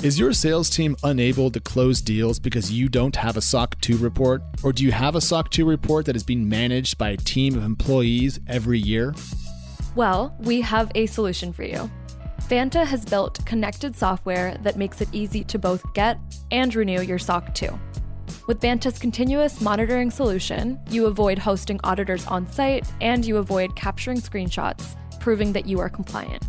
Is your sales team unable to close deals because you don't have a SOC 2 report? Or do you have a SOC 2 report that is being managed by a team of employees every year? Well, we have a solution for you. Vanta has built connected software that makes it easy to both get and renew your SOC 2. With Vanta's continuous monitoring solution, you avoid hosting auditors on site and you avoid capturing screenshots, proving that you are compliant.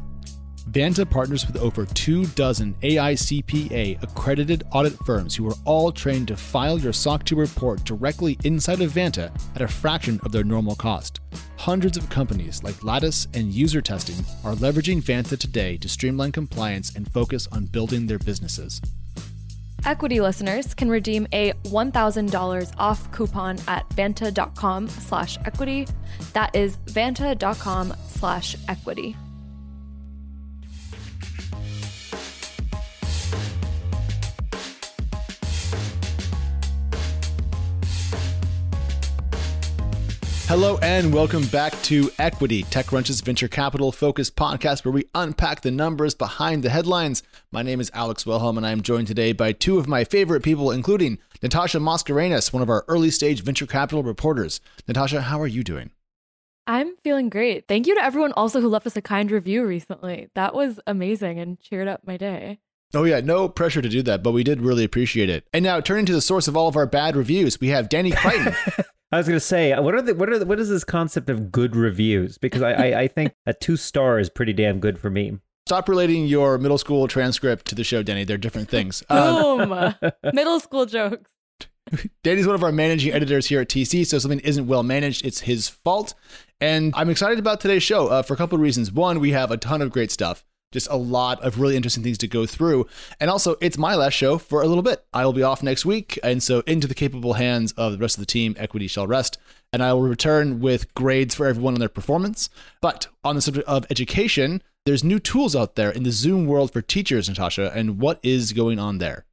Vanta partners with over two dozen AICPA accredited audit firms who are all trained to file your SOC 2 report directly inside of Vanta at a fraction of their normal cost. Hundreds of companies like Lattice and User Testing are leveraging Vanta today to streamline compliance and focus on building their businesses. Equity listeners can redeem a $1,000 off coupon at vanta.com slash equity. That is vanta.com slash equity. Hello and welcome back to Equity, TechCrunch's venture capital focused podcast where we unpack the numbers behind the headlines. My name is Alex Wilhelm and I am joined today by two of my favorite people, including Natasha Mascarenhas, one of our early stage venture capital reporters. Natasha, how are you doing? I'm feeling great. Thank you to everyone also who left us a kind review recently. That was amazing and cheered up my day. Oh, yeah, no pressure to do that, but we did really appreciate it. And now, turning to the source of all of our bad reviews, we have Danny Crichton. I was going to say, what are the what are the, what is this concept of good reviews? Because I, I, I think a two star is pretty damn good for me. Stop relating your middle school transcript to the show, Danny. They're different things. Um, Boom! middle school jokes. Danny's one of our managing editors here at TC, so something isn't well managed, it's his fault. And I'm excited about today's show uh, for a couple of reasons. One, we have a ton of great stuff just a lot of really interesting things to go through. And also, it's my last show for a little bit. I will be off next week. And so, into the capable hands of the rest of the team, Equity shall rest. And I will return with grades for everyone on their performance. But on the subject of education, there's new tools out there in the Zoom world for teachers, Natasha. And what is going on there?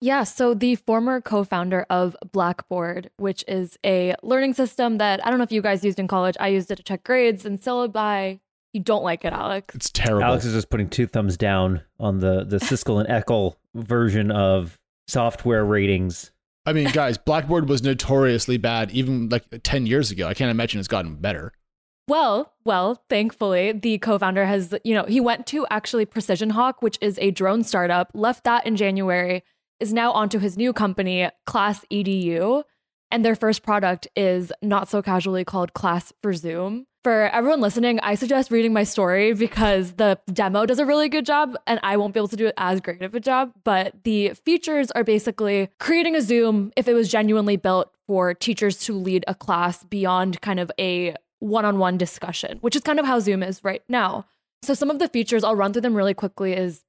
Yeah, so the former co founder of Blackboard, which is a learning system that I don't know if you guys used in college. I used it to check grades and syllabi, you don't like it, Alex. It's terrible. Alex is just putting two thumbs down on the the Siskel and Eckel version of software ratings. I mean, guys, Blackboard was notoriously bad even like 10 years ago. I can't imagine it's gotten better. Well, well, thankfully, the co-founder has, you know, he went to actually Precision Hawk, which is a drone startup, left that in January, is now onto his new company, Class EDU, and their first product is not so casually called Class for Zoom for everyone listening, I suggest reading my story because the demo does a really good job and I won't be able to do it as great of a job. But the features are basically creating a Zoom if it was genuinely built for teachers to lead a class beyond kind of a one on one discussion, which is kind of how Zoom is right now. So, some of the features, I'll run through them really quickly, is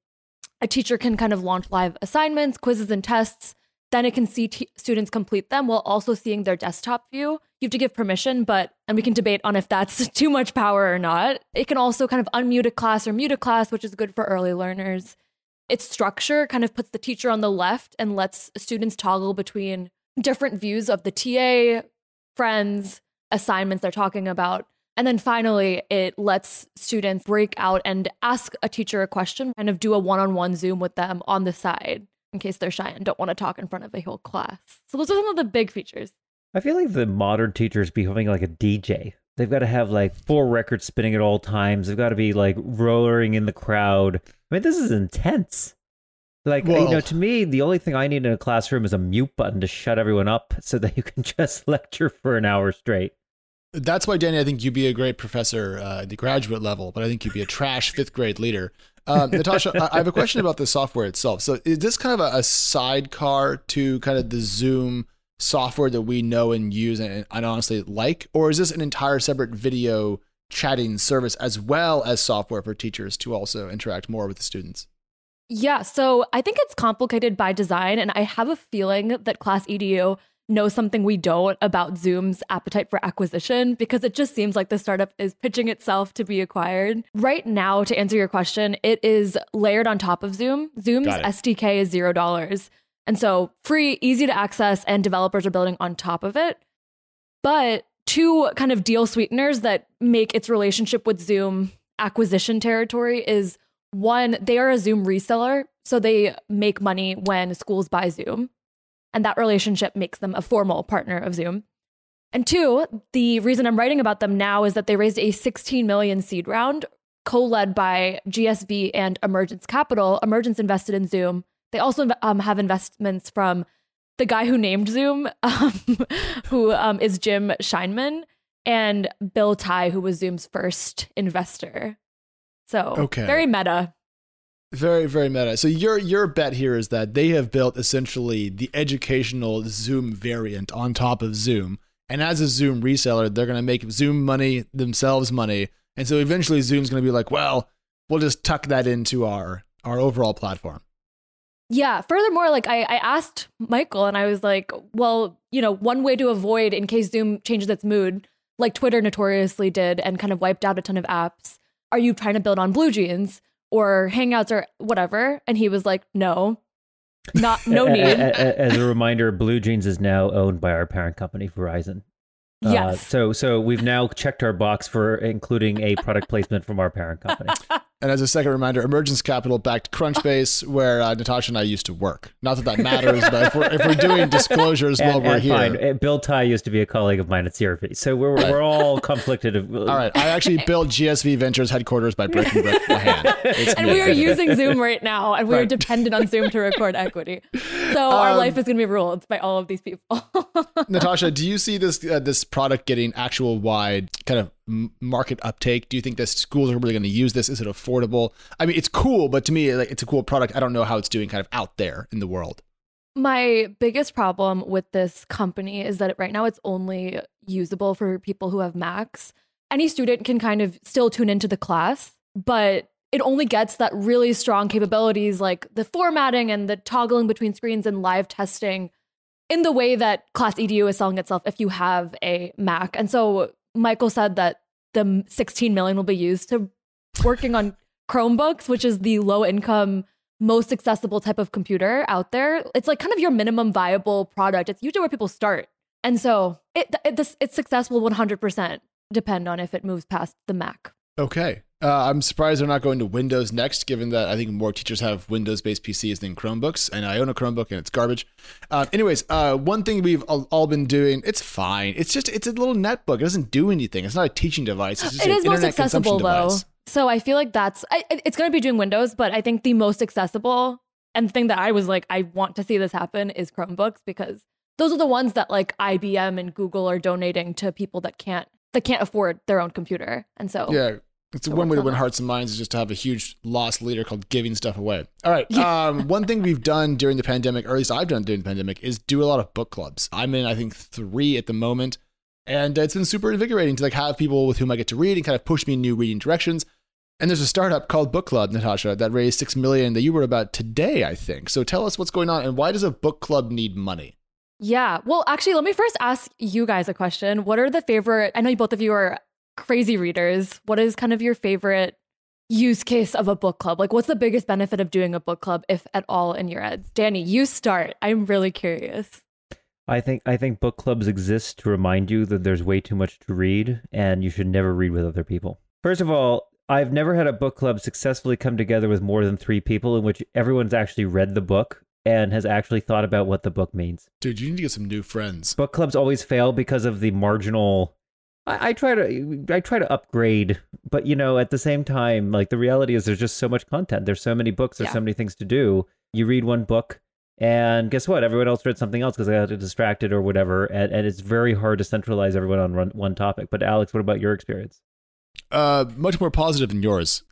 a teacher can kind of launch live assignments, quizzes, and tests then it can see t- students complete them while also seeing their desktop view. You have to give permission, but, and we can debate on if that's too much power or not. It can also kind of unmute a class or mute a class, which is good for early learners. Its structure kind of puts the teacher on the left and lets students toggle between different views of the TA, friends, assignments they're talking about. And then finally, it lets students break out and ask a teacher a question, kind of do a one on one Zoom with them on the side in case they're shy and don't want to talk in front of a whole class. So those are some of the big features. I feel like the modern teacher is becoming like a DJ. They've got to have like four records spinning at all times. They've got to be like roaring in the crowd. I mean, this is intense. Like, Whoa. you know, to me, the only thing I need in a classroom is a mute button to shut everyone up so that you can just lecture for an hour straight. That's why, Danny, I think you'd be a great professor uh, at the graduate level, but I think you'd be a trash fifth grade leader. Um, Natasha, I have a question about the software itself. So, is this kind of a, a, sidecar to kind of the Zoom software that we know and use and, and honestly like, or is this an entire separate video chatting service as well as software for teachers to also interact more with the students? Yeah, so I think it's complicated by design, and I have a feeling that Class EDU know something we don't about Zoom's appetite for acquisition because it just seems like the startup is pitching itself to be acquired. Right now, to answer your question, it is layered on top of Zoom. Zoom's SDK is zero dollars. And so free, easy to access, and developers are building on top of it. But two kind of deal sweeteners that make its relationship with Zoom acquisition territory is one, they are a Zoom reseller. So they make money when schools buy Zoom. And that relationship makes them a formal partner of Zoom. And two, the reason I'm writing about them now is that they raised a 16 million seed round co-led by GSV and Emergence Capital. Emergence invested in Zoom. They also um, have investments from the guy who named Zoom, um, who um, is Jim Scheinman, and Bill Tai, who was Zoom's first investor. So okay. very meta. Very, very meta. So your your bet here is that they have built essentially the educational Zoom variant on top of Zoom. And as a Zoom reseller, they're gonna make Zoom money, themselves money. And so eventually Zoom's gonna be like, well, we'll just tuck that into our our overall platform. Yeah. Furthermore, like I, I asked Michael and I was like, well, you know, one way to avoid in case Zoom changes its mood, like Twitter notoriously did and kind of wiped out a ton of apps, are you trying to build on BlueJeans or Hangouts or whatever? And he was like, no, not no need. As a reminder, blue jeans is now owned by our parent company, Verizon. Uh, yes. Uh, so so we've now checked our box for including a product placement from our parent company. And as a second reminder, Emergence Capital backed Crunchbase, where uh, Natasha and I used to work. Not that that matters, but if we're, if we're doing disclosures and, while we're here. Fine. Bill Tai used to be a colleague of mine at CRV. So we're, right. we're all conflicted. Of, all right. I actually built GSV Ventures headquarters by breaking brick by hand. It's and me. we are using Zoom right now, and we right. are dependent on Zoom to record equity. So um, our life is going to be ruled by all of these people. Natasha, do you see this uh, this product getting actual wide kind of market uptake? Do you think that schools are really going to use this? Is it affordable? I mean, it's cool, but to me, like, it's a cool product. I don't know how it's doing kind of out there in the world. My biggest problem with this company is that right now it's only usable for people who have Macs. Any student can kind of still tune into the class, but it only gets that really strong capabilities like the formatting and the toggling between screens and live testing in the way that Class EDU is selling itself if you have a Mac. And so Michael said that the 16 million will be used to working on Chromebooks, which is the low income, most accessible type of computer out there. It's like kind of your minimum viable product. It's usually where people start. And so it, it this, its success will 100% depend on if it moves past the Mac. Okay. Uh, I'm surprised they're not going to Windows next, given that I think more teachers have Windows based PCs than Chromebooks. And I own a Chromebook and it's garbage. Uh, anyways, uh, one thing we've all been doing, it's fine. It's just, it's a little netbook. It doesn't do anything. It's not a teaching device. It's just it is most accessible, though. Device. So I feel like that's, I, it's going to be doing Windows, but I think the most accessible and thing that I was like, I want to see this happen is Chromebooks because those are the ones that like IBM and Google are donating to people that can't that can't afford their own computer. And so yeah, it's one way to win hearts and minds is just to have a huge lost leader called giving stuff away. All right. Um, one thing we've done during the pandemic, or at least I've done during the pandemic, is do a lot of book clubs. I'm in, I think, three at the moment, and it's been super invigorating to like have people with whom I get to read and kind of push me in new reading directions. And there's a startup called Book Club, Natasha, that raised six million that you wrote about today, I think. So tell us what's going on and why does a book club need money? Yeah. Well, actually, let me first ask you guys a question. What are the favorite? I know you both of you are crazy readers, what is kind of your favorite use case of a book club? Like, what's the biggest benefit of doing a book club, if at all, in your heads? Danny, you start. I'm really curious. I think I think book clubs exist to remind you that there's way too much to read, and you should never read with other people. First of all, I've never had a book club successfully come together with more than three people in which everyone's actually read the book and has actually thought about what the book means. Dude, you need to get some new friends. Book clubs always fail because of the marginal I, I try to I try to upgrade, but you know, at the same time, like the reality is there's just so much content. There's so many books, there's yeah. so many things to do. You read one book and guess what? Everyone else read something else because they got distracted or whatever. And, and it's very hard to centralize everyone on one, one topic. But Alex, what about your experience? Uh, much more positive than yours.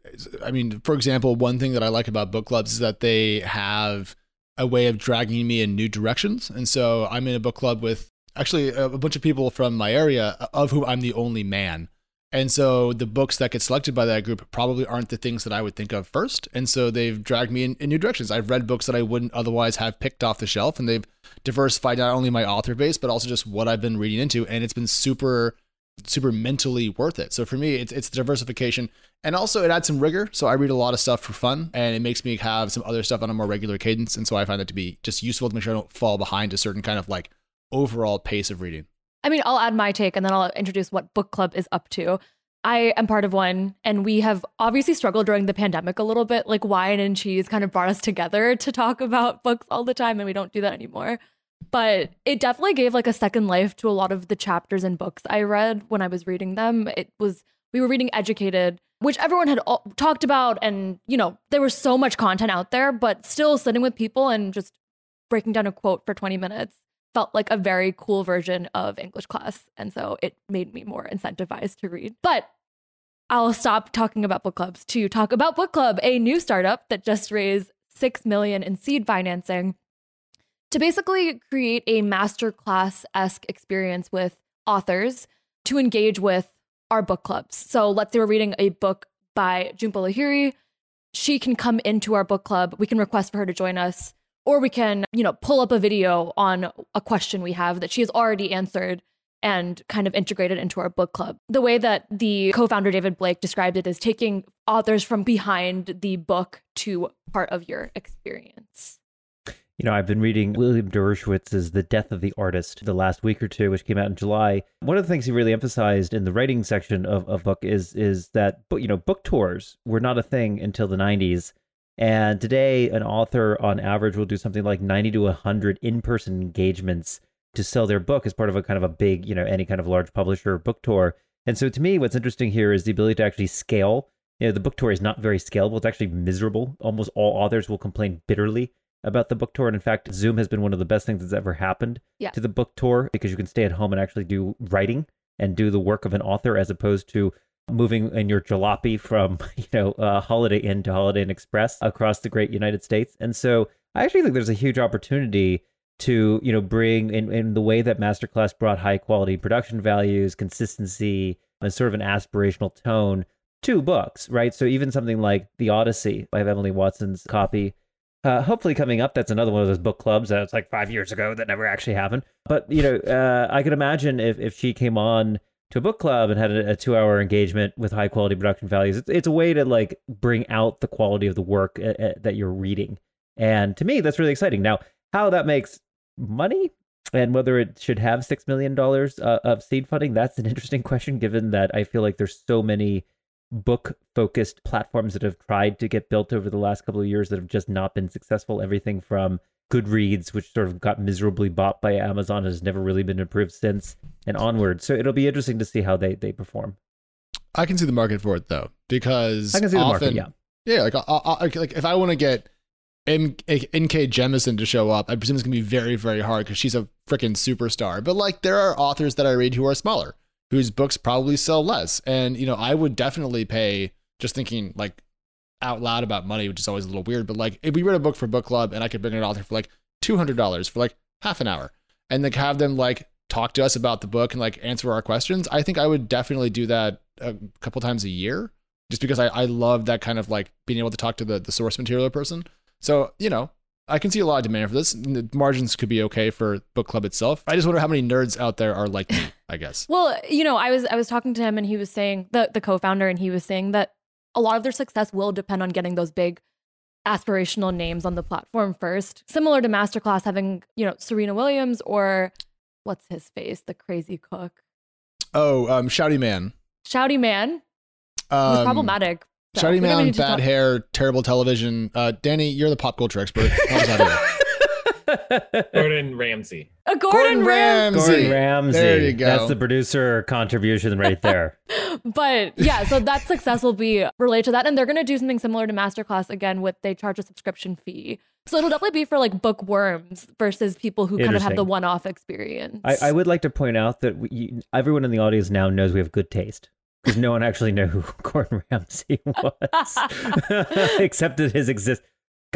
I mean, for example, one thing that I like about book clubs is that they have a way of dragging me in new directions. And so I'm in a book club with actually a, a bunch of people from my area, uh, of whom I'm the only man. And so the books that get selected by that group probably aren't the things that I would think of first. And so they've dragged me in, in, new directions. I've read books that I wouldn't otherwise have picked off the shelf, and they've diversified not only my author base, but also just what I've been reading into. And it's been super, super mentally worth it. So for me, it's, it's diversification. And also, it adds some rigor. So I read a lot of stuff for fun, and it makes me have some other stuff on a more regular cadence. And so I find that to be just useful to make sure I don't fall behind a certain kind of like overall pace of reading? I mean, I'll add my take and then I'll introduce what book club is up to. I am part of one, and we have obviously struggled during the pandemic a little bit. Like wine and cheese kind of brought us together to talk about books all the time, and we don't do that anymore. But it definitely gave like a second life to a lot of the chapters and books I read when I was reading them. It was we were reading Educated, which everyone had all, talked about, and you know there was so much content out there, but still sitting with people and just breaking down a quote for 20 minutes felt like a very cool version of English class. And so it made me more incentivized to read. But I'll stop talking about book clubs to talk about Book Club, a new startup that just raised 6 million in seed financing to basically create a masterclass-esque experience with authors to engage with our book clubs. So let's say we're reading a book by Jhumpa Lahiri. She can come into our book club. We can request for her to join us or we can, you know, pull up a video on a question we have that she has already answered and kind of integrated into our book club. The way that the co-founder David Blake described it is taking authors from behind the book to part of your experience. You know, I've been reading William Deresiewicz's The Death of the Artist the last week or two, which came out in July. One of the things he really emphasized in the writing section of, of book is is that you know, book tours were not a thing until the 90s and today, an author on average will do something like 90 to 100 in person engagements to sell their book as part of a kind of a big, you know, any kind of large publisher book tour. And so to me, what's interesting here is the ability to actually scale. You know, the book tour is not very scalable. It's actually miserable. Almost all authors will complain bitterly about the book tour. And in fact, Zoom has been one of the best things that's ever happened yeah. to the book tour because you can stay at home and actually do writing and do the work of an author as opposed to moving in your jalopy from you know uh, Holiday Inn to Holiday Inn Express across the great United States. And so I actually think there's a huge opportunity to you know bring in, in the way that Masterclass brought high quality production values, consistency, and sort of an aspirational tone to books, right? So even something like The Odyssey by Emily Watson's copy. Uh, hopefully coming up that's another one of those book clubs that was like five years ago that never actually happened but you know uh, i could imagine if, if she came on to a book club and had a, a two hour engagement with high quality production values. It's, it's a way to like bring out the quality of the work uh, uh, that you're reading. And to me, that's really exciting. Now, how that makes money and whether it should have $6 million uh, of seed funding, that's an interesting question, given that I feel like there's so many book focused platforms that have tried to get built over the last couple of years that have just not been successful. Everything from Goodreads, which sort of got miserably bought by Amazon, has never really been improved since, and onward. So it'll be interesting to see how they they perform. I can see the market for it though, because I can see often, the market. Yeah, yeah. Like, I, I, like if I want to get M- N.K. Jemisin to show up, I presume it's gonna be very, very hard because she's a freaking superstar. But like, there are authors that I read who are smaller, whose books probably sell less, and you know, I would definitely pay. Just thinking like out loud about money, which is always a little weird. But like, if we read a book for book club and I could bring an author for like two hundred dollars for like half an hour, and like have them like talk to us about the book and like answer our questions, I think I would definitely do that a couple times a year, just because I I love that kind of like being able to talk to the the source material person. So you know. I can see a lot of demand for this. The margins could be okay for book club itself. I just wonder how many nerds out there are like me. I guess. Well, you know, I was I was talking to him and he was saying the the co-founder and he was saying that a lot of their success will depend on getting those big aspirational names on the platform first. Similar to Masterclass having, you know, Serena Williams or what's his face, the crazy cook. Oh, um, Shouty Man. Shouty Man. Um, problematic. So Shouty Man, bad talk- hair, terrible television. Uh, Danny, you're the pop culture expert. Gordon Ramsay. A Gordon, Gordon Ramsay. Gordon Ramsay. There you go. That's the producer contribution right there. but yeah, so that success will be related to that. And they're going to do something similar to Masterclass again with they charge a subscription fee. So it'll definitely be for like bookworms versus people who kind of have the one off experience. I, I, would like to point out that we, everyone in the audience now knows we have good taste because no one actually knew who Gordon Ramsay was, except that his exist.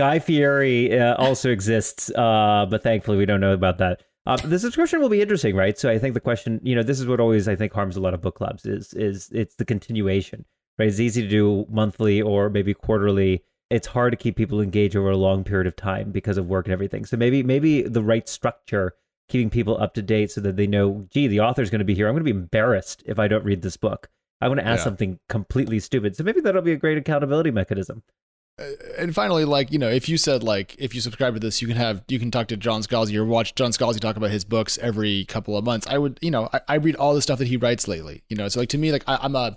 Guy Fieri uh, also exists, uh, but thankfully we don't know about that. Uh, the subscription will be interesting, right? So I think the question, you know, this is what always I think harms a lot of book clubs is is it's the continuation, right? It's easy to do monthly or maybe quarterly. It's hard to keep people engaged over a long period of time because of work and everything. So maybe maybe the right structure, keeping people up to date so that they know, gee, the author's going to be here. I'm going to be embarrassed if I don't read this book. I want to ask yeah. something completely stupid. So maybe that'll be a great accountability mechanism. Uh, and finally, like you know, if you said like if you subscribe to this, you can have you can talk to John Scalzi or watch John Scalzi talk about his books every couple of months. I would, you know, I, I read all the stuff that he writes lately. You know, so like to me, like I, I'm a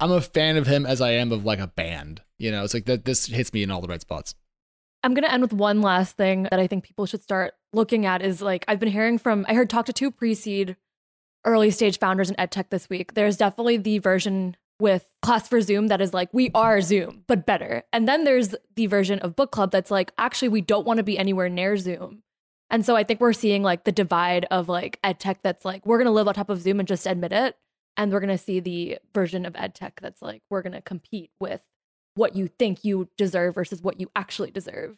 I'm a fan of him as I am of like a band. You know, it's like that. This hits me in all the right spots. I'm gonna end with one last thing that I think people should start looking at is like I've been hearing from I heard talk to two pre-seed early stage founders in edtech this week. There's definitely the version with class for Zoom that is like, we are Zoom, but better. And then there's the version of book club that's like, actually, we don't want to be anywhere near Zoom. And so I think we're seeing like the divide of like ed tech that's like, we're going to live on top of Zoom and just admit it. And we're going to see the version of ed tech that's like, we're going to compete with what you think you deserve versus what you actually deserve.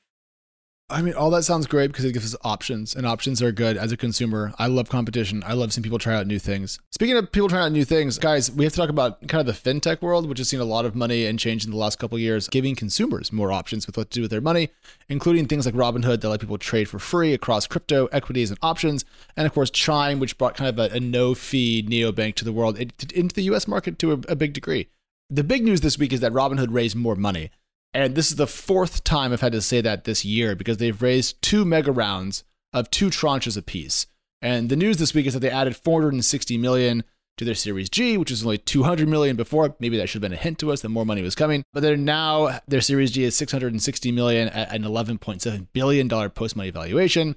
I mean, all that sounds great because it gives us options, and options are good as a consumer. I love competition. I love seeing people try out new things. Speaking of people trying out new things, guys, we have to talk about kind of the fintech world, which has seen a lot of money and change in the last couple years, giving consumers more options with what to do with their money, including things like Robinhood that let people trade for free across crypto, equities, and options, and of course Chime, which brought kind of a, a no-fee neobank to the world, into the U.S. market to a, a big degree. The big news this week is that Robinhood raised more money. And this is the fourth time I've had to say that this year because they've raised two mega rounds of two tranches apiece. And the news this week is that they added 460 million to their Series G, which was only 200 million before. Maybe that should have been a hint to us that more money was coming. But they're now their Series G is 660 million at an 11.7 billion dollar post money valuation.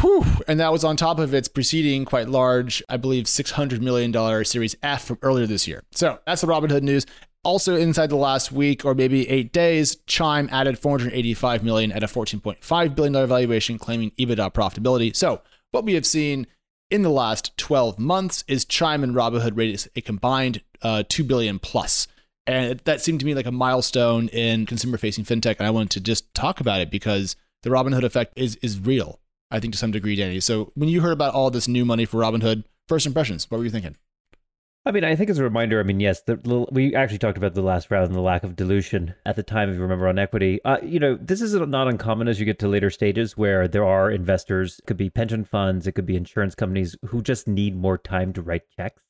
Whew. And that was on top of its preceding quite large, I believe, $600 million Series F from earlier this year. So that's the Robinhood news. Also, inside the last week or maybe eight days, Chime added 485 million at a 14.5 billion dollar valuation, claiming EBITDA profitability. So, what we have seen in the last 12 months is Chime and Robinhood raised a combined uh, 2 billion plus. And that seemed to me like a milestone in consumer facing fintech. And I wanted to just talk about it because the Robinhood effect is, is real, I think, to some degree, Danny. So when you heard about all this new money for Robinhood, first impressions, what were you thinking? I mean, I think as a reminder, I mean, yes, the, we actually talked about the last round and the lack of dilution at the time, if you remember, on equity. Uh, you know, this is not uncommon as you get to later stages where there are investors, it could be pension funds, it could be insurance companies who just need more time to write checks,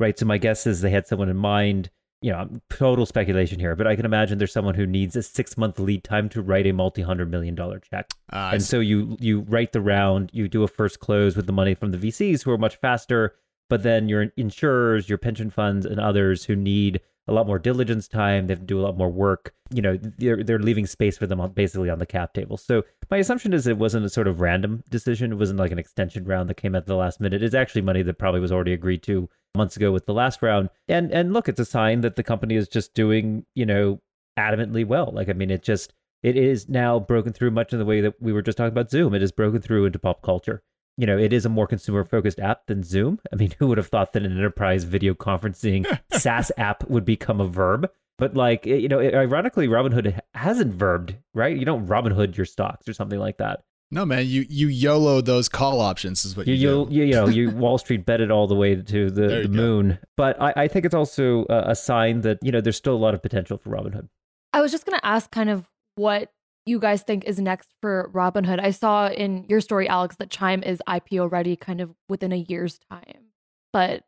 right? So my guess is they had someone in mind. You know, total speculation here, but I can imagine there's someone who needs a six month lead time to write a multi hundred million dollar check. Uh, and so you you write the round, you do a first close with the money from the VCs who are much faster but then your insurers, your pension funds, and others who need a lot more diligence time, they have to do a lot more work. You know, they're they're leaving space for them on, basically on the cap table. So my assumption is it wasn't a sort of random decision. It wasn't like an extension round that came at the last minute. It's actually money that probably was already agreed to months ago with the last round. And and look, it's a sign that the company is just doing you know adamantly well. Like I mean, it just it is now broken through much in the way that we were just talking about Zoom. It is broken through into pop culture you know, it is a more consumer focused app than Zoom. I mean, who would have thought that an enterprise video conferencing SaaS app would become a verb? But like, you know, ironically, Robinhood hasn't verbed, right? You don't Robinhood your stocks or something like that. No, man, you you YOLO those call options is what you, you do. You, you know, you Wall Street bet it all the way to the, the moon. But I, I think it's also a, a sign that you know there's still a lot of potential for Robinhood. I was just going to ask, kind of, what you guys think is next for Robinhood. I saw in your story, Alex, that Chime is IPO ready kind of within a year's time. But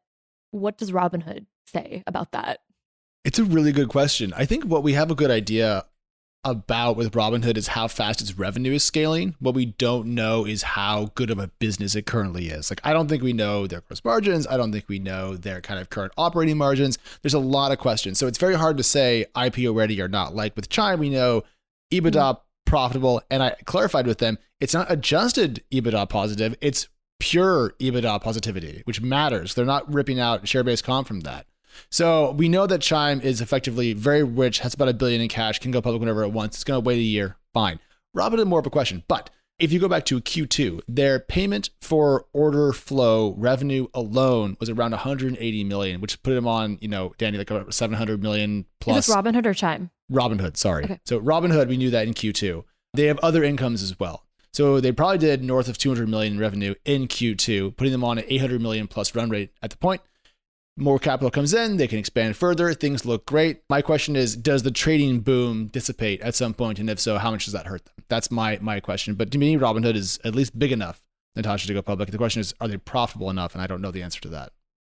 what does Robinhood say about that? It's a really good question. I think what we have a good idea about with Robinhood is how fast its revenue is scaling. What we don't know is how good of a business it currently is. Like, I don't think we know their gross margins. I don't think we know their kind of current operating margins. There's a lot of questions. So it's very hard to say IPO ready or not. Like with Chime, we know EBITDA. Profitable. And I clarified with them, it's not adjusted EBITDA positive, it's pure EBITDA positivity, which matters. They're not ripping out share based comp from that. So we know that Chime is effectively very rich, has about a billion in cash, can go public whenever it wants. It's going to wait a year. Fine. Robinhood, more of a question. But if you go back to Q2, their payment for order flow revenue alone was around 180 million, which put them on, you know, Danny, like a 700 million plus. Is this Robinhood or Chime? Robinhood, sorry. Okay. So Robinhood, we knew that in Q2. They have other incomes as well. So they probably did north of 200 million in revenue in Q2, putting them on an 800 million plus run rate at the point. More capital comes in, they can expand further. Things look great. My question is, does the trading boom dissipate at some point? point, and if so, how much does that hurt them? That's my my question. But to me, Robinhood is at least big enough, Natasha, to go public. The question is, are they profitable enough? And I don't know the answer to that.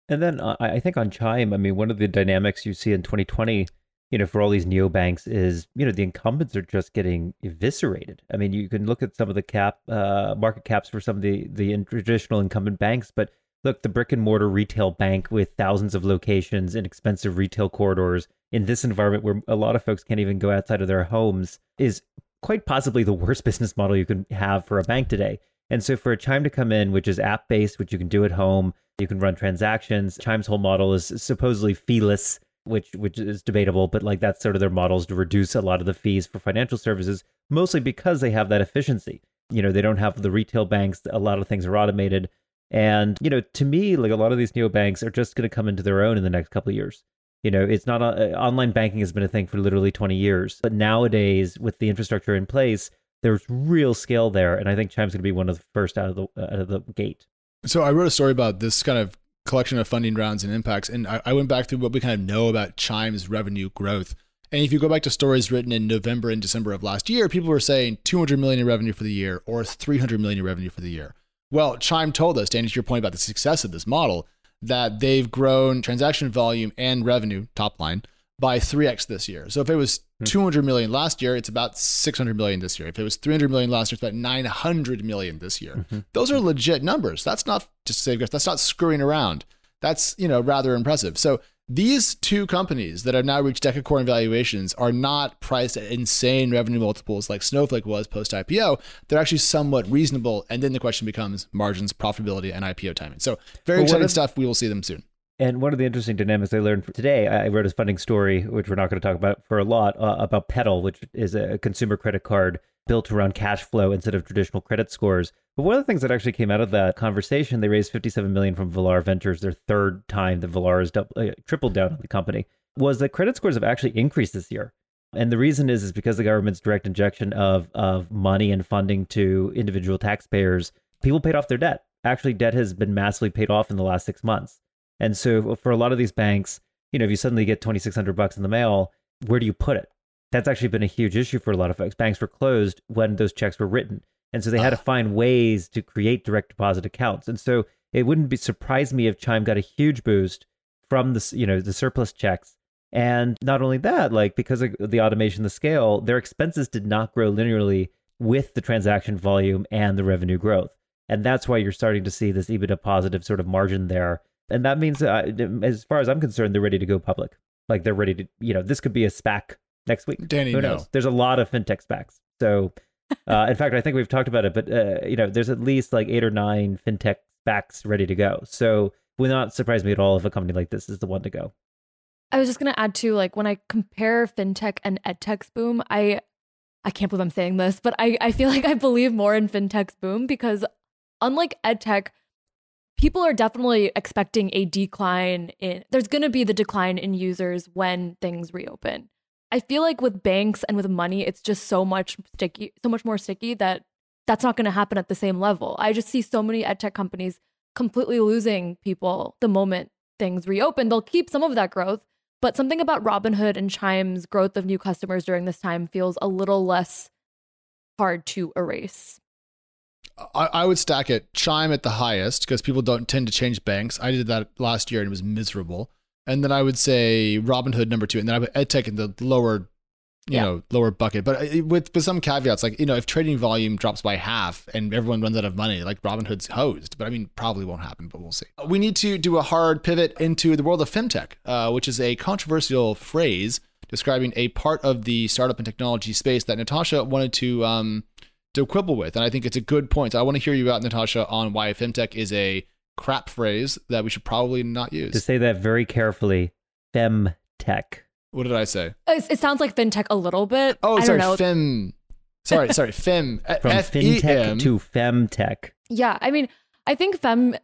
And then uh, I think on Chime, I mean, one of the dynamics you see in 2020 you know, for all these neobanks is, you know, the incumbents are just getting eviscerated. I mean, you can look at some of the cap uh, market caps for some of the the traditional incumbent banks, but look, the brick and mortar retail bank with thousands of locations and expensive retail corridors in this environment where a lot of folks can't even go outside of their homes is quite possibly the worst business model you can have for a bank today. And so for a Chime to come in, which is app based, which you can do at home, you can run transactions. Chime's whole model is supposedly feeless, which which is debatable, but like that's sort of their models to reduce a lot of the fees for financial services, mostly because they have that efficiency. You know, they don't have the retail banks. A lot of things are automated. And, you know, to me, like a lot of these neobanks are just going to come into their own in the next couple of years. You know, it's not uh, online banking has been a thing for literally 20 years, but nowadays with the infrastructure in place, there's real scale there, and I think Chime's going to be one of the first out of the out of the gate. So I wrote a story about this kind of collection of funding rounds and impacts, and I, I went back through what we kind of know about Chime's revenue growth. And if you go back to stories written in November and December of last year, people were saying 200 million in revenue for the year or 300 million in revenue for the year. Well, Chime told us, Danny, to your point about the success of this model, that they've grown transaction volume and revenue, top line, by 3x this year. So if it was hmm. 200 million last year, it's about 600 million this year. If it was 300 million last year, it's about 900 million this year. Mm-hmm. Those are legit numbers. That's not just save That's not screwing around. That's, you know, rather impressive. So these two companies that have now reached decacorn valuations are not priced at insane revenue multiples like Snowflake was post IPO. They're actually somewhat reasonable. And then the question becomes margins, profitability, and IPO timing. So very well, exciting if, stuff. We will see them soon. And one of the interesting dynamics I learned today, I wrote a funding story, which we're not going to talk about for a lot, uh, about Petal, which is a consumer credit card built around cash flow instead of traditional credit scores. But one of the things that actually came out of that conversation, they raised 57 million from Valar Ventures, their third time that Valar has uh, tripled down on the company, was that credit scores have actually increased this year. And the reason is is because the government's direct injection of of money and funding to individual taxpayers, people paid off their debt. Actually, debt has been massively paid off in the last six months. And so for a lot of these banks, you know, if you suddenly get 2600 bucks in the mail, where do you put it? That's actually been a huge issue for a lot of folks. Banks were closed when those checks were written. And so they had to find ways to create direct deposit accounts. And so it wouldn't be surprise me if Chime got a huge boost from the you know the surplus checks. And not only that, like because of the automation, the scale, their expenses did not grow linearly with the transaction volume and the revenue growth. And that's why you're starting to see this EBITDA positive sort of margin there and that means, uh, as far as I'm concerned, they're ready to go public. Like they're ready to, you know, this could be a SPAC next week. Danny, who knows? No. There's a lot of fintech SPACs. So, uh, in fact, I think we've talked about it, but uh, you know, there's at least like eight or nine fintech SPACs ready to go. So, would not surprise me at all if a company like this is the one to go. I was just gonna add to like when I compare fintech and edtech's boom, I I can't believe I'm saying this, but I, I feel like I believe more in fintech's boom because unlike edtech, people are definitely expecting a decline in there's going to be the decline in users when things reopen. I feel like with banks and with money it's just so much sticky so much more sticky that that's not going to happen at the same level. I just see so many edtech companies completely losing people the moment things reopen. They'll keep some of that growth, but something about Robinhood and Chime's growth of new customers during this time feels a little less hard to erase. I, I would stack it Chime at the highest because people don't tend to change banks. I did that last year and it was miserable. And then I would say Robinhood number two, and then I would EdTech in the lower, you yeah. know, lower bucket. But uh, with with some caveats, like you know, if trading volume drops by half and everyone runs out of money, like Robinhood's hosed. But I mean, probably won't happen, but we'll see. We need to do a hard pivot into the world of fintech, uh, which is a controversial phrase describing a part of the startup and technology space that Natasha wanted to um, to quibble with. And I think it's a good point. I want to hear you out, Natasha, on why femtech is a crap phrase that we should probably not use. To say that very carefully, femtech. What did I say? Uh, it, sounds like fintech a little bit. Oh, I sorry, fem. Sorry, sorry, fem. From F-E-M. fintech to femtech. Yeah, I mean, I think fem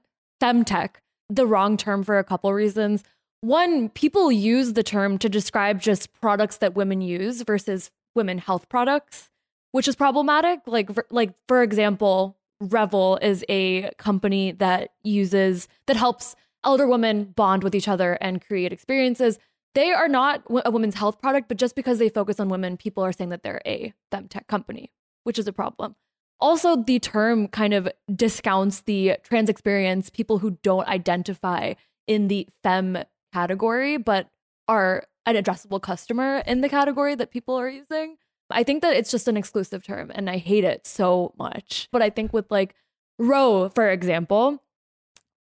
femtech the wrong term for a couple reasons. One, people use the term to describe just products that women use versus women health products which is problematic. Like, for, like for example, Revel is a company that uses that helps elder women bond with each other and create experiences. They are not a women's health product, but just because they focus on women, people are saying that they're a femtech company, which is a problem. Also, the term kind of discounts the trans experience, people who don't identify in the fem category, but are an addressable customer in the category that people are using. I think that it's just an exclusive term and I hate it so much. But I think with like Ro, for example,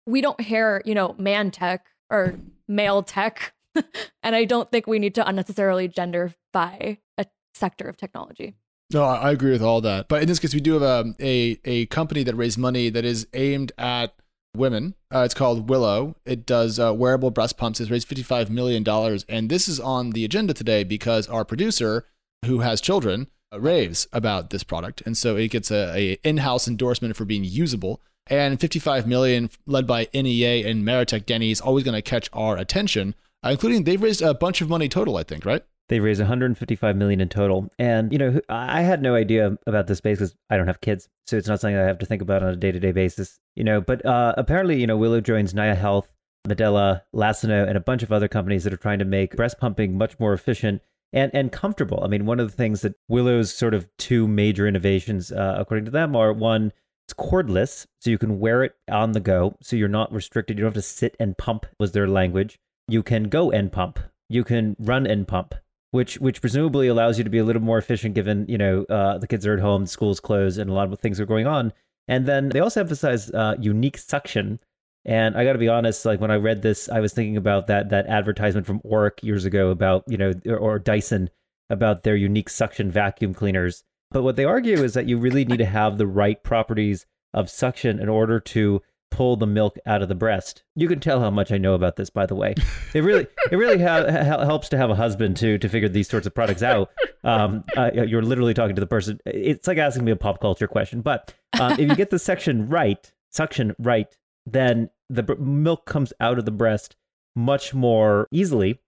we don't hear, you know, man tech or male tech. and I don't think we need to unnecessarily genderify a sector of technology. No, I agree with all that. But in this case, we do have a a, a company that raised money that is aimed at women. Uh, it's called Willow. It does uh, wearable breast pumps. It's raised $55 million. And this is on the agenda today because our producer, who has children, uh, raves about this product. And so it gets a, a in-house endorsement for being usable. And 55 million led by NEA and Meritech Denny is always going to catch our attention, uh, including they've raised a bunch of money total, I think, right? They've raised 155 million in total, and you know I had no idea about this space because I don't have kids, so it's not something I have to think about on a day-to-day basis. You know, but uh, apparently, you know, Willow joins Naya Health, Medela, Lansinoh, and a bunch of other companies that are trying to make breast pumping much more efficient and and comfortable. I mean, one of the things that Willow's sort of two major innovations, uh, according to them, are one, it's cordless, so you can wear it on the go, so you're not restricted. You don't have to sit and pump. Was their language? You can go and pump. You can run and pump which which presumably allows you to be a little more efficient given you know uh, the kids are at home, school's closed, and a lot of things are going on. And then they also emphasize uh, unique suction. And I got to be honest, like when I read this, I was thinking about that that advertisement from Oreck years ago about you know or, or Dyson about their unique suction vacuum cleaners. But what they argue is that you really need to have the right properties of suction in order to pull the milk out of the breast. You can tell how much I know about this, by the way. It really, it really ha- ha- helps to have a husband to to figure these sorts of products out. Um, uh, you're literally talking to the person. It's like asking me a pop culture question. But um, if you get the section right, suction right, then the b- milk comes out of the breast much more easily,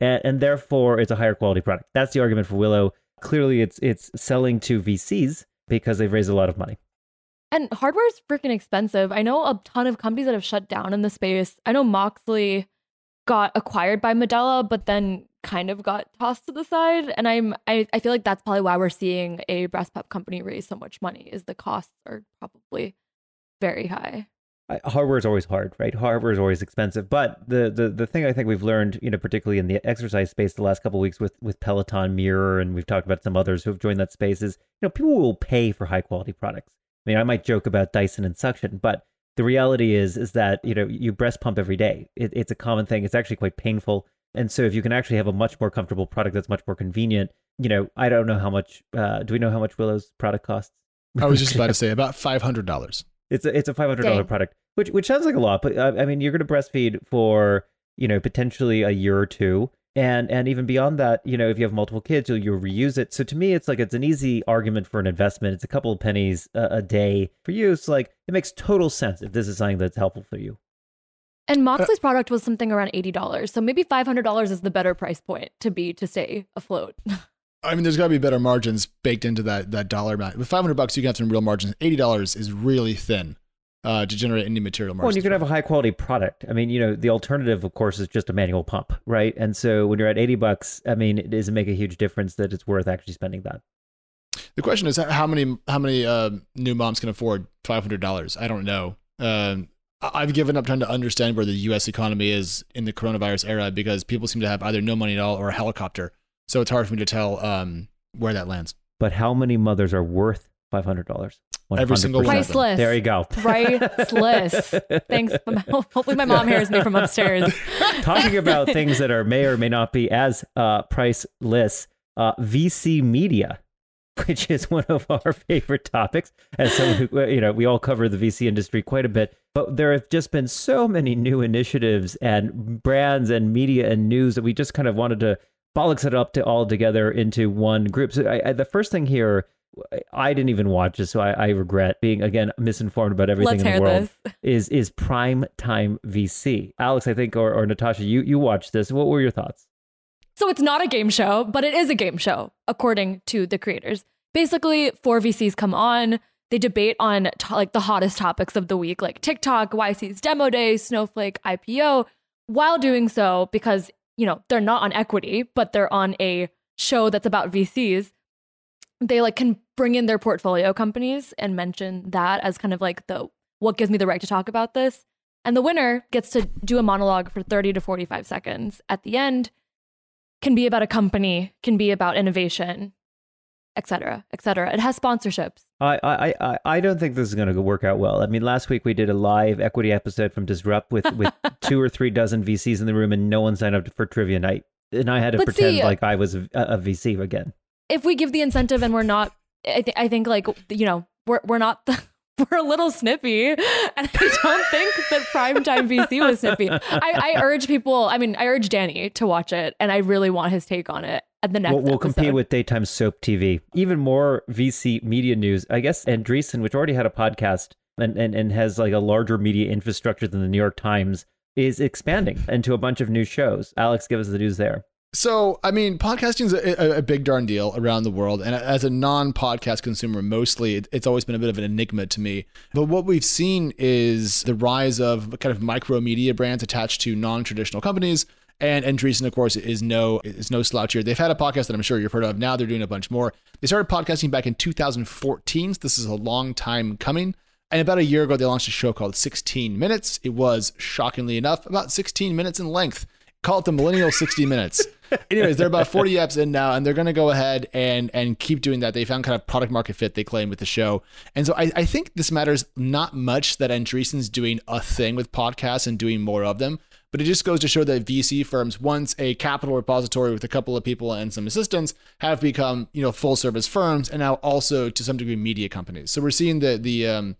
and, and therefore it's a higher quality product. That's the argument for Willow. Clearly, it's it's selling to VCs because they've raised a lot of money. And hardware is freaking expensive. I know a ton of companies that have shut down in the space. I know Moxxly got acquired by Medela, but then kind of got tossed to the side. And I'm I, I feel like that's probably why we're seeing a breast pump company raise so much money, is the costs are probably very high. Hardware is always hard, right? Hardware is always expensive. But the, the the thing I think we've learned, you know, particularly in the exercise space the last couple weeks with with Peloton Mirror, and we've talked about some others who have joined that space, is you know, people will pay for high quality products I mean, I might joke about Dyson and suction, but the reality is is that you know you breast pump every day. It, it's a common thing. It's actually quite painful, and so if you can actually have a much more comfortable product that's much more convenient, you know, I don't know how much. Uh, do we know how much Willow's product costs? I was just about to say about five hundred dollars. It's a it's a five hundred dollar product, which which sounds like a lot, but uh, I mean, you're going to breastfeed for you know potentially a year or two. And and even beyond that you know if you have multiple kids you'll, you'll reuse it. So to me it's like it's an easy argument for an investment. It's a couple of pennies a, a day for you. It's like it makes total sense if this is something that's helpful for you. And Moxxly's uh, product was something around $80 so maybe $500 is the better price point to be to stay afloat I mean, there's got to be better margins baked into that that dollar amount. With 500 bucks, you can have some real margins. $80 is really thin uh, to generate any material margin. Well, you can have a high quality product. I mean, you know, the alternative, of course, is just a manual pump, right? And so when you're at 80 bucks, I mean, it doesn't make a huge difference that it's worth actually spending that. The question is how many how many uh, new moms can afford five hundred dollars? I don't know. Um, I've given up trying to understand where the U.S. economy is in the coronavirus era because people seem to have either no money at all or a helicopter. So it's hard for me to tell um, where that lands. But how many mothers are worth five hundred dollars? Every single priceless. There you go. Priceless. Thanks. Hopefully, my mom hears me from upstairs. Talking about things that are may or may not be as uh, priceless. Uh, VC media, which is one of our favorite topics, as someone who you know we all cover the VC industry quite a bit. But there have just been so many new initiatives and brands and media and news that we just kind of wanted to bollocks it up to all together into one group. So I, I, the first thing here I didn't even watch it, so I, I regret being again misinformed about everything Let's in the world. This. Is is prime time VC? Alex, I think, or, or Natasha, you you watched this. What were your thoughts? So it's not a game show, but it is a game show, according to the creators. Basically, four VCs come on. They debate on to- like the hottest topics of the week, like TikTok, YC's demo day, Snowflake IPO. While doing so, because you know they're not on equity, but they're on a show that's about VCs they like can bring in their portfolio companies and mention that as kind of like the what gives me the right to talk about this. And the winner gets to do a monologue for 30 to 45 seconds at the end. Can be about a company, can be about innovation. Etc., etc. It has sponsorships. I, I, I, I don't think this is going to work out well. I mean, last week we did a live equity episode from Disrupt with, with two or three dozen VCs in the room, and no one signed up for trivia night, and I had to Let's pretend see. like I was a, a, VC again. If we give the incentive and we're not, I, th- I think like you know we're we're not the we're a little snippy. And I don't think that primetime VC was snippy. I, I, urge people, I mean, I urge Danny to watch it, and I really want his take on it the next We'll, we'll compete with daytime soap TV. Even more VC media news. I guess Andreessen, which already had a podcast and, and, and has like a larger media infrastructure than the New York Times, is expanding into a bunch of new shows. Alex, give us the news there. So, I mean, podcasting is a, a, big darn deal around the world. And as a non podcast consumer, mostly, it, it's always been a bit of an enigma to me. But what we've seen is the rise of kind of micro media brands attached to non traditional companies. And Andreessen, of course, is no is no slouch here. They've had a podcast that I'm sure you've heard of. Now they're doing a bunch more. They started podcasting back in 2014. So this is a long time coming. And about a year ago, they launched a show called 16 Minutes. It was shockingly enough about 16 minutes in length. Call it the Millennial 60 Minutes. Anyways, they're about 40 apps in now, and they're going to go ahead and and keep doing that. They found kind of product market fit they claim with the show, and so I, I think this matters not much that Andreessen's doing a thing with podcasts and doing more of them, but it just goes to show that VC firms, once a capital repository with a couple of people and some assistants, have become you know full service firms, and now also to some degree media companies. So we're seeing the the um,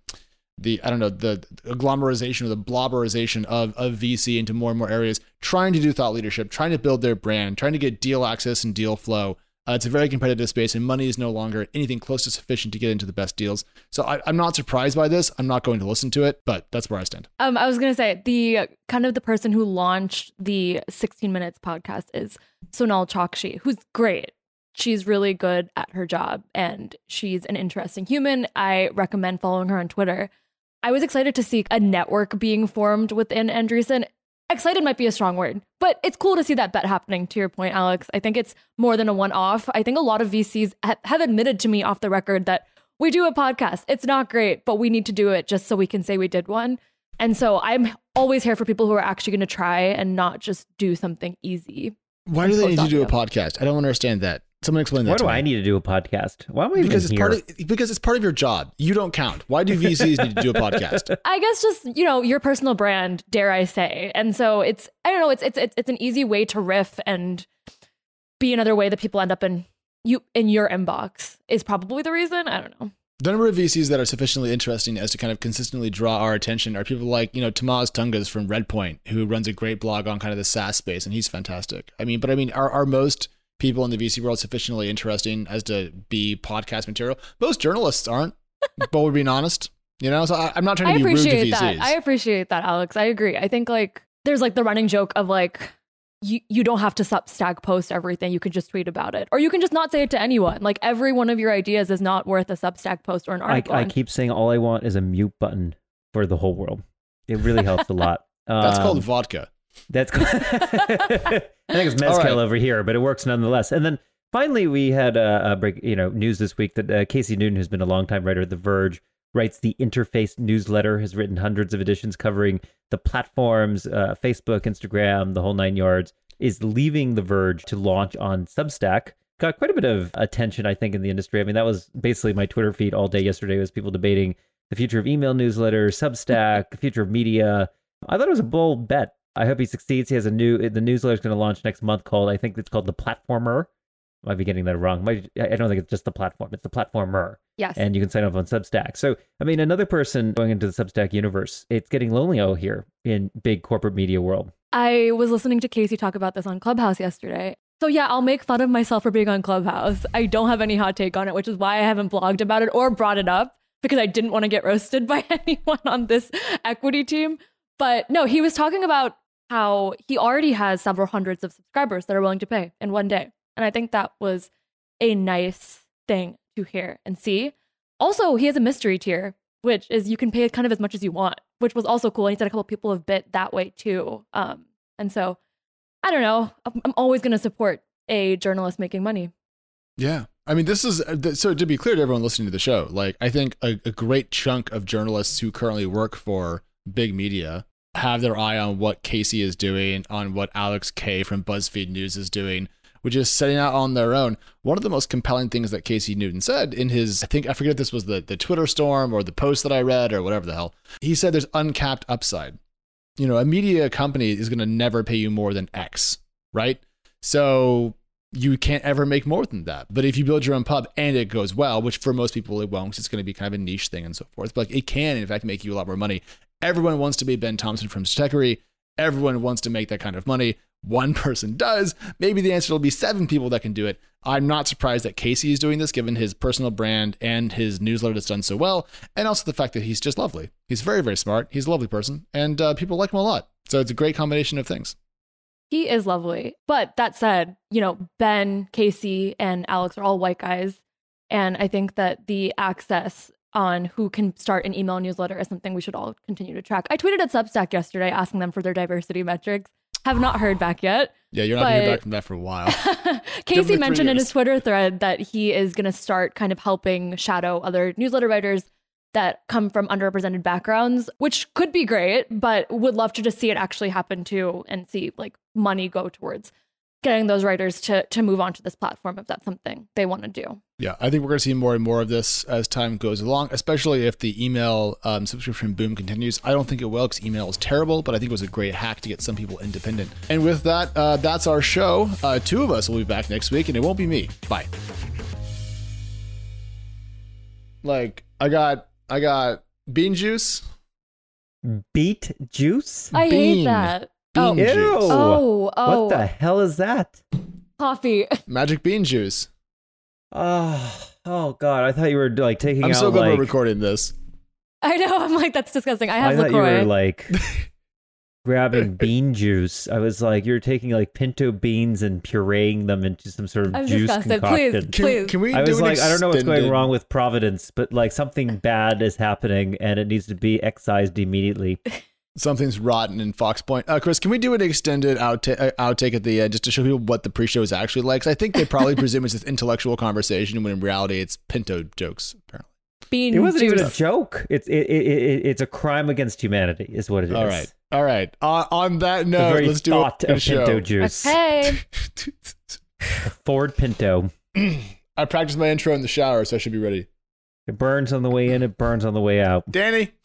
the I don't know the agglomerization or the blobberization of, of VC into more and more areas, trying to do thought leadership, trying to build their brand, trying to get deal access and deal flow. Uh, it's a very competitive space, and money is no longer anything close to sufficient to get into the best deals. So I, am not surprised by this. I'm not going to listen to it, but that's where I stand. Um, I was going to say the kind of the person who launched the 16 Minutes podcast is Sonal Chokshi, who's great. She's really good at her job, and she's an interesting human. I recommend following her on Twitter. I was excited to see a network being formed within Andreessen. Excited might be a strong word, but it's cool to see that bet happening, to your point, Alex. I think it's more than a one off. I think a lot of VCs ha- have admitted to me off the record that we do a podcast. It's not great, but we need to do it just so we can say we did one. And so I'm always here for people who are actually going to try and not just do something easy. Why do they need to do a podcast? I don't understand that. Someone explain that. Why do me. I need to do a podcast? Why am I because it's here? part of because it's part of your job. You don't count. Why do VCs need to do a podcast? I guess just you know your personal brand, dare I say, and so it's I don't know. It's it's it's, it's an easy way to riff and be another way that people end up in you in your inbox is probably the reason. I don't know. The number of VCs that are sufficiently interesting as to kind of consistently draw our attention are people like, you know, Tomasz Tunguz from Redpoint, who runs a great blog on kind of the SaaS space, and he's fantastic. I mean, but I mean, our, are most people in the VC world sufficiently interesting as to be podcast material. Most journalists aren't, but we're being honest. You know, so I, am not trying to I be rude to VCs. That. I appreciate that, Alex. I agree. I think like there's like the running joke of like you, you don't have to Substack post everything. You can just tweet about it, or you can just not say it to anyone. Like every one of your ideas is not worth a Substack post or an article. I, I keep saying all I want is a mute button for the whole world. It really helps a lot. That's um, called vodka. That's I think it's mezcal right. over here, but it works nonetheless. And then finally, we had a, a break, you know, news this week that uh, Casey Newton, who's been a longtime writer at The Verge, writes the Interface newsletter, has written hundreds of editions covering the platforms, uh, Facebook, Instagram, the whole nine yards, is leaving The Verge to launch on Substack. Got quite a bit of attention, I think, in the industry. I mean, that was basically my Twitter feed all day yesterday was people debating the future of email newsletters, Substack, the future of media. I thought it was a bold bet I hope he succeeds. He has a new the newsletter is going to launch next month called I think it's called the Platformer. I might be getting that wrong. I don't think it's just the platform. It's the platformer. Yes. And you can sign up on Substack. So, I mean, another person going into the Substack universe, it's getting lonely out here in big corporate media world. I was listening to Casey talk about this on Clubhouse yesterday. So, yeah, I'll make fun of myself for being on Clubhouse. I don't have any hot take on it, which is why I haven't blogged about it or brought it up because I didn't want to get roasted by anyone on this equity team. But no, he was talking about how he already has several hundreds of subscribers that are willing to pay in one day. And I think that was a nice thing to hear and see. Also, he has a mystery tier, which is you can pay kind of as much as you want, which was also cool. And he said a couple people have bit that way too. Um, and so I don't know. I'm always going to support a journalist making money. Yeah. I mean, this is uh, so to be clear to everyone listening to the show, like, I think a, a great chunk of journalists who currently work for big media have their eye on what Casey is doing, on what Alex K from BuzzFeed News is doing, which is setting out on their own. One of the most compelling things that Casey Newton said in his, I think, I forget if this was the, the Twitter storm or the post that I read or whatever the hell, he said there's uncapped upside. You know, a media company is going to never pay you more than X, right? So you can't ever make more than that. But if you build your own pub and it goes well, which for most people it won't, because it's going to be kind of a niche thing and so forth, but like it can in fact make you a lot more money. Everyone wants to be Ben Thompson from Stratechery. Everyone wants to make that kind of money. One person does. Maybe the answer will be seven people that can do it. I'm not surprised that Casey is doing this, given his personal brand and his newsletter that's done so well, and also the fact that he's just lovely. He's very, very smart. He's a lovely person, and uh, people like him a lot. So it's a great combination of things. He is lovely. But that said, you know, Ben, Casey, and Alex are all white guys. And I think that the access on who can start an email newsletter is something we should all continue to track. I tweeted at Substack yesterday asking them for their diversity metrics. Have not heard back yet. Yeah, you're not going to hear back from that for a while. Casey mentioned in his Twitter thread that he is going to start kind of helping shadow other newsletter writers that come from underrepresented backgrounds, which could be great, but would love to just see it actually happen too and see like money go towards getting those writers to to move on to this platform if that's something they want to do. Yeah, I think we're going to see more and more of this as time goes along, especially if the email um, subscription boom continues. I don't think it will because email is terrible, but I think it was a great hack to get some people independent. And with that, uh, that's our show. Uh, two of us will be back next week, and it won't be me. Bye. Like I got I got bean juice. Beet juice? I bean. hate that. Bean oh. juice. oh, oh, What the hell is that? coffee. Magic bean juice. Oh, oh God! I thought you were like taking I'm out so glad like we're recording this. I know. I'm like, that's disgusting. I have I thought LaCroix. you were like grabbing bean juice. I was like, you're taking like pinto beans and pureeing them into some sort of I'm juice disgusted. concoction. Please, Can, please. can we I was an like, I don't know what's going wrong with Providence, but like something bad is happening and it needs to be excised immediately. Something's rotten in Fox Point. Uh, Chris, can we do an extended outta- uh, outtake at the end just to show people what the pre-show is actually like? 'Cause I think they probably presume it's this intellectual conversation when in reality it's pinto jokes. Apparently. Bean It wasn't juice. even a joke. It's it, it, it, it's a crime against humanity, is what it is. All right, all right. Uh, on that The note, very let's do thought a, a of show. pinto juice. Okay. Ford Pinto. I practiced my intro in the shower, so I should be ready. It burns on the way in. It burns on the way out. Danny.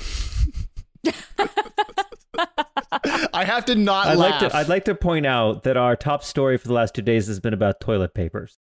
I have to not I'd laugh. like to I'd like to point out that our top story for the last two days has been about toilet papers.